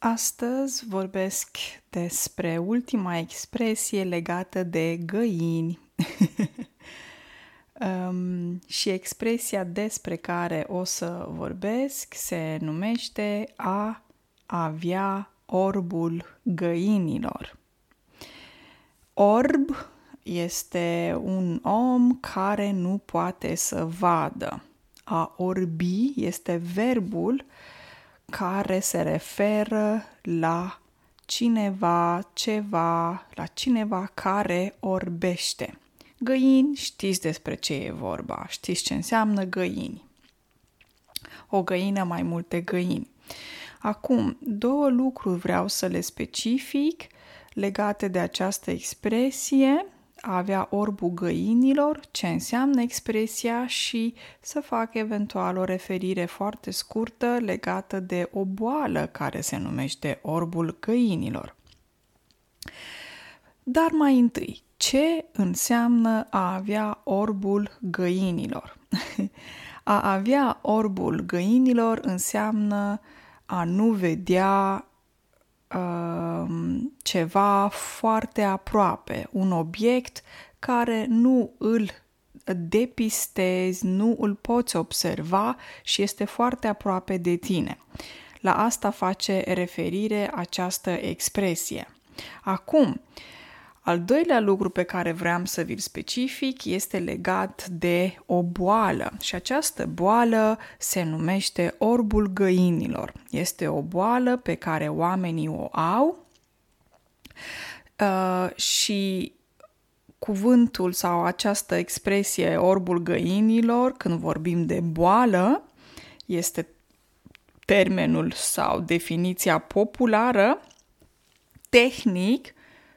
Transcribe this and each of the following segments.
Astăzi vorbesc despre ultima expresie legată de găini. um, și expresia despre care o să vorbesc se numește a avea orbul găinilor. Orb este un om care nu poate să vadă. A orbi este verbul care se referă la cineva, ceva, la cineva care orbește. Găini, știți despre ce e vorba, știți ce înseamnă găini. O găină, mai multe găini. Acum, două lucruri vreau să le specific legate de această expresie a avea orbul găinilor, ce înseamnă expresia și să fac eventual o referire foarte scurtă legată de o boală care se numește orbul găinilor. Dar mai întâi, ce înseamnă a avea orbul găinilor? a avea orbul găinilor înseamnă a nu vedea Um, ceva foarte aproape, un obiect care nu îl depistezi, nu îl poți observa și este foarte aproape de tine. La asta face referire această expresie. Acum, uh, al doilea lucru pe care vreau să vi-l specific este legat de o boală și această boală se numește orbul găinilor. Este o boală pe care oamenii o au uh, și cuvântul sau această expresie orbul găinilor, când vorbim de boală, este termenul sau definiția populară, tehnic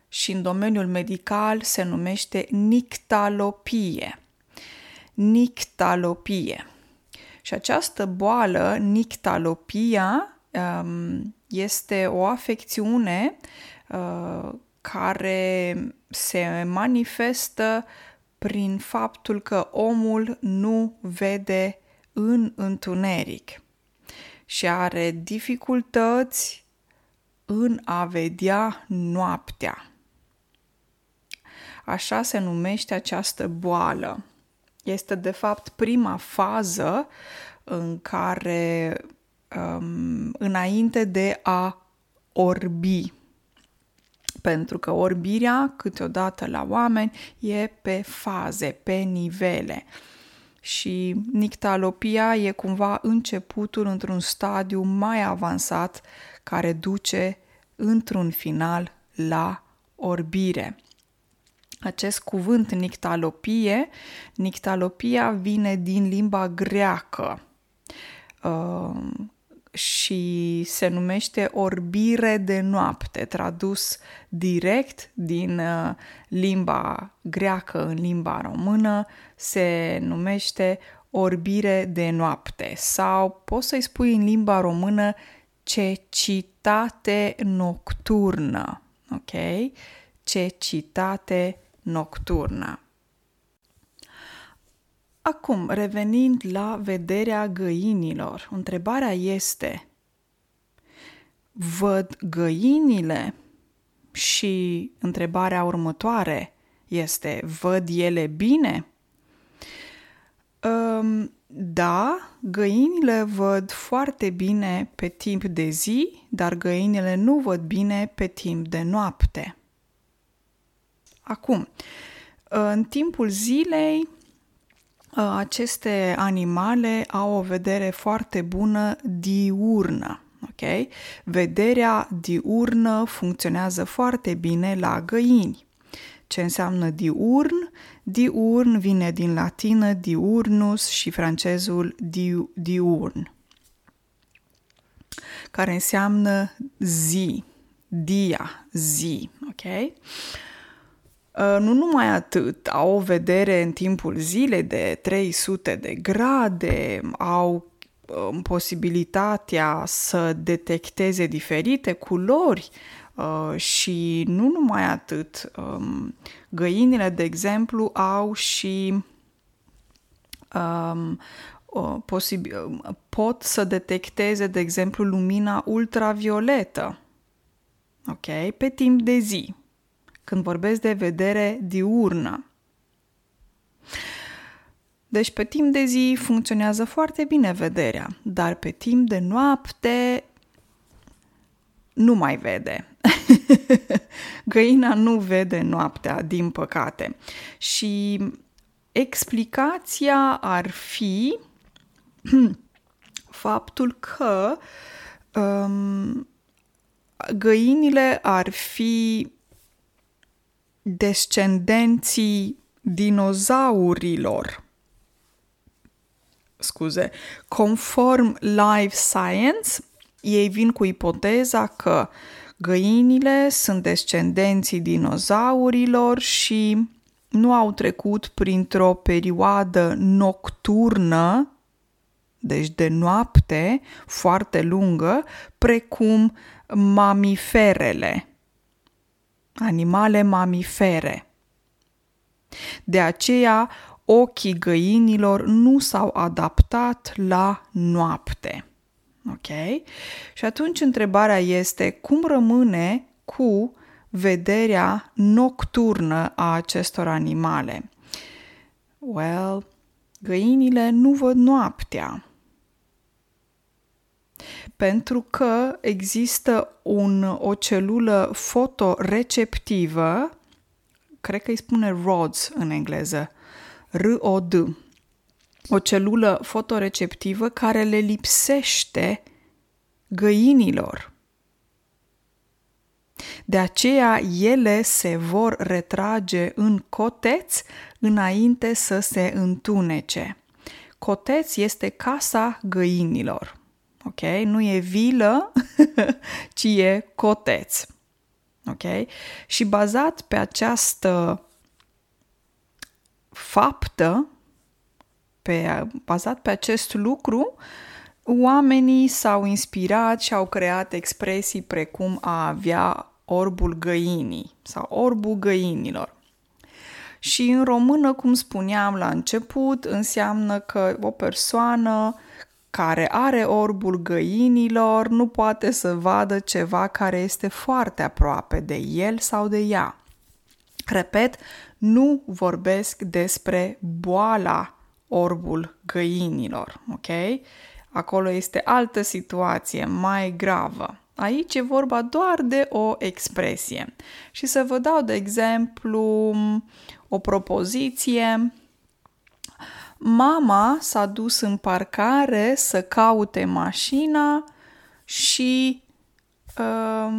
și în domeniul medical se numește nictalopie. Nictalopie. Și această boală, nictalopia, um, este o afecțiune uh, care se manifestă prin faptul că omul nu vede în întuneric și are dificultăți în a vedea noaptea. Așa se numește această boală. Este, de fapt, prima fază în care, um, înainte de a orbi, pentru că orbirea, câteodată la oameni, e pe faze, pe nivele. Și nictalopia e cumva începutul într-un stadiu mai avansat care duce într-un final la orbire acest cuvânt nictalopie, nictalopia vine din limba greacă uh, și se numește orbire de noapte, tradus direct din uh, limba greacă în limba română, se numește orbire de noapte sau poți să-i spui în limba română cecitate nocturnă, ok? Cecitate nocturnă. Acum, revenind la vederea găinilor, întrebarea este: văd găinile? Și întrebarea următoare este: văd ele bine? Um, da, găinile văd foarte bine pe timp de zi, dar găinile nu văd bine pe timp de noapte. Acum, în timpul zilei, aceste animale au o vedere foarte bună diurnă. Ok? Vederea diurnă funcționează foarte bine la găini. Ce înseamnă diurn? Diurn vine din latină diurnus și francezul di, diurn, care înseamnă zi, dia, zi. Ok? Uh, nu numai atât, au o vedere în timpul zilei de 300 de grade, au um, posibilitatea să detecteze diferite culori uh, și nu numai atât. Um, găinile, de exemplu, au și um, posibil, pot să detecteze, de exemplu, lumina ultravioletă. Ok? Pe timp de zi. Când vorbesc de vedere diurnă. Deci pe timp de zi funcționează foarte bine vederea, dar pe timp de noapte nu mai vede. Găina nu vede noaptea, din păcate. Și explicația ar fi faptul că um, găinile ar fi descendenții dinozaurilor. Scuze, conform Life Science, ei vin cu ipoteza că găinile sunt descendenții dinozaurilor și nu au trecut printr-o perioadă nocturnă, deci de noapte foarte lungă, precum mamiferele, animale mamifere. De aceea, ochii găinilor nu s-au adaptat la noapte. Ok? Și atunci întrebarea este cum rămâne cu vederea nocturnă a acestor animale? Well, găinile nu văd noaptea. Pentru că există un, o celulă fotoreceptivă, cred că îi spune RODS în engleză, ROD, o celulă fotoreceptivă care le lipsește găinilor. De aceea ele se vor retrage în coteț înainte să se întunece. Coteț este casa găinilor. Ok? Nu e vilă, ci e coteț. Ok? Și bazat pe această faptă, pe, bazat pe acest lucru, oamenii s-au inspirat și au creat expresii precum a avea orbul găinii sau orbul găinilor. Și în română, cum spuneam la început, înseamnă că o persoană care are orbul găinilor nu poate să vadă ceva care este foarte aproape de el sau de ea. Repet, nu vorbesc despre boala orbul găinilor, ok? Acolo este altă situație mai gravă. Aici e vorba doar de o expresie. Și să vă dau de exemplu o propoziție. Mama s-a dus în parcare să caute mașina și uh,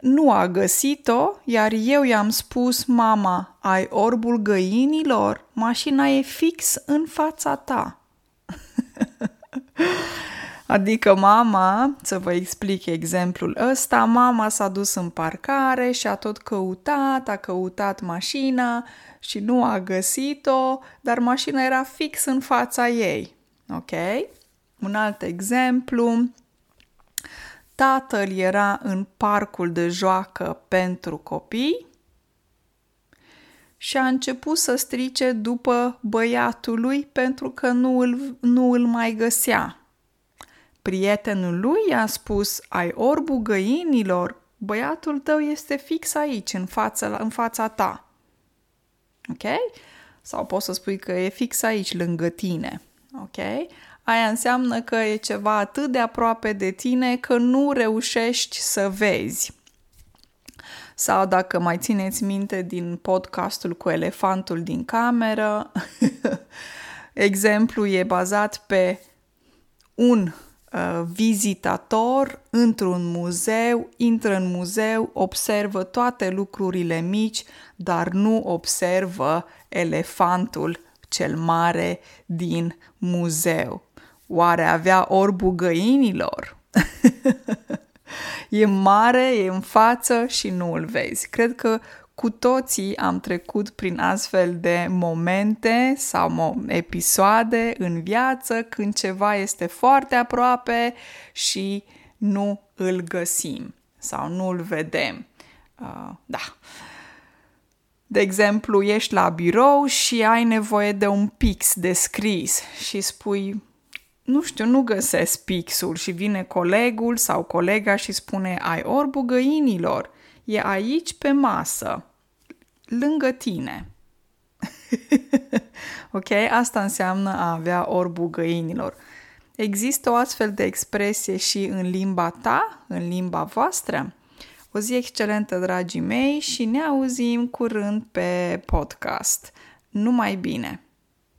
nu a găsit-o, iar eu i-am spus, mama, ai orbul găinilor? Mașina e fix în fața ta. Adică mama, să vă explic exemplul ăsta, mama s-a dus în parcare și a tot căutat, a căutat mașina și nu a găsit-o, dar mașina era fix în fața ei. Ok? Un alt exemplu, tatăl era în parcul de joacă pentru copii și a început să strice după băiatul lui pentru că nu îl, nu îl mai găsea. Prietenul lui i-a spus, ai orbul găinilor, băiatul tău este fix aici, în, față, în fața ta. Ok? Sau poți să spui că e fix aici, lângă tine. Ok? Aia înseamnă că e ceva atât de aproape de tine că nu reușești să vezi. Sau dacă mai țineți minte din podcastul cu elefantul din cameră, exemplu e bazat pe un uh, vizitator într-un muzeu, intră în muzeu, observă toate lucrurile mici, dar nu observă elefantul cel mare din muzeu. Oare avea orbul găinilor? e mare, e în față și nu îl vezi. Cred că cu toții am trecut prin astfel de momente sau episoade în viață când ceva este foarte aproape și nu îl găsim sau nu îl vedem. Uh, da. De exemplu, ești la birou și ai nevoie de un pix de scris și spui nu știu, nu găsesc pixul și vine colegul sau colega și spune ai orbul găinilor, e aici pe masă, lângă tine. ok? Asta înseamnă a avea orbul găinilor. Există o astfel de expresie și în limba ta, în limba voastră? O zi excelentă, dragii mei, și ne auzim curând pe podcast. Numai bine!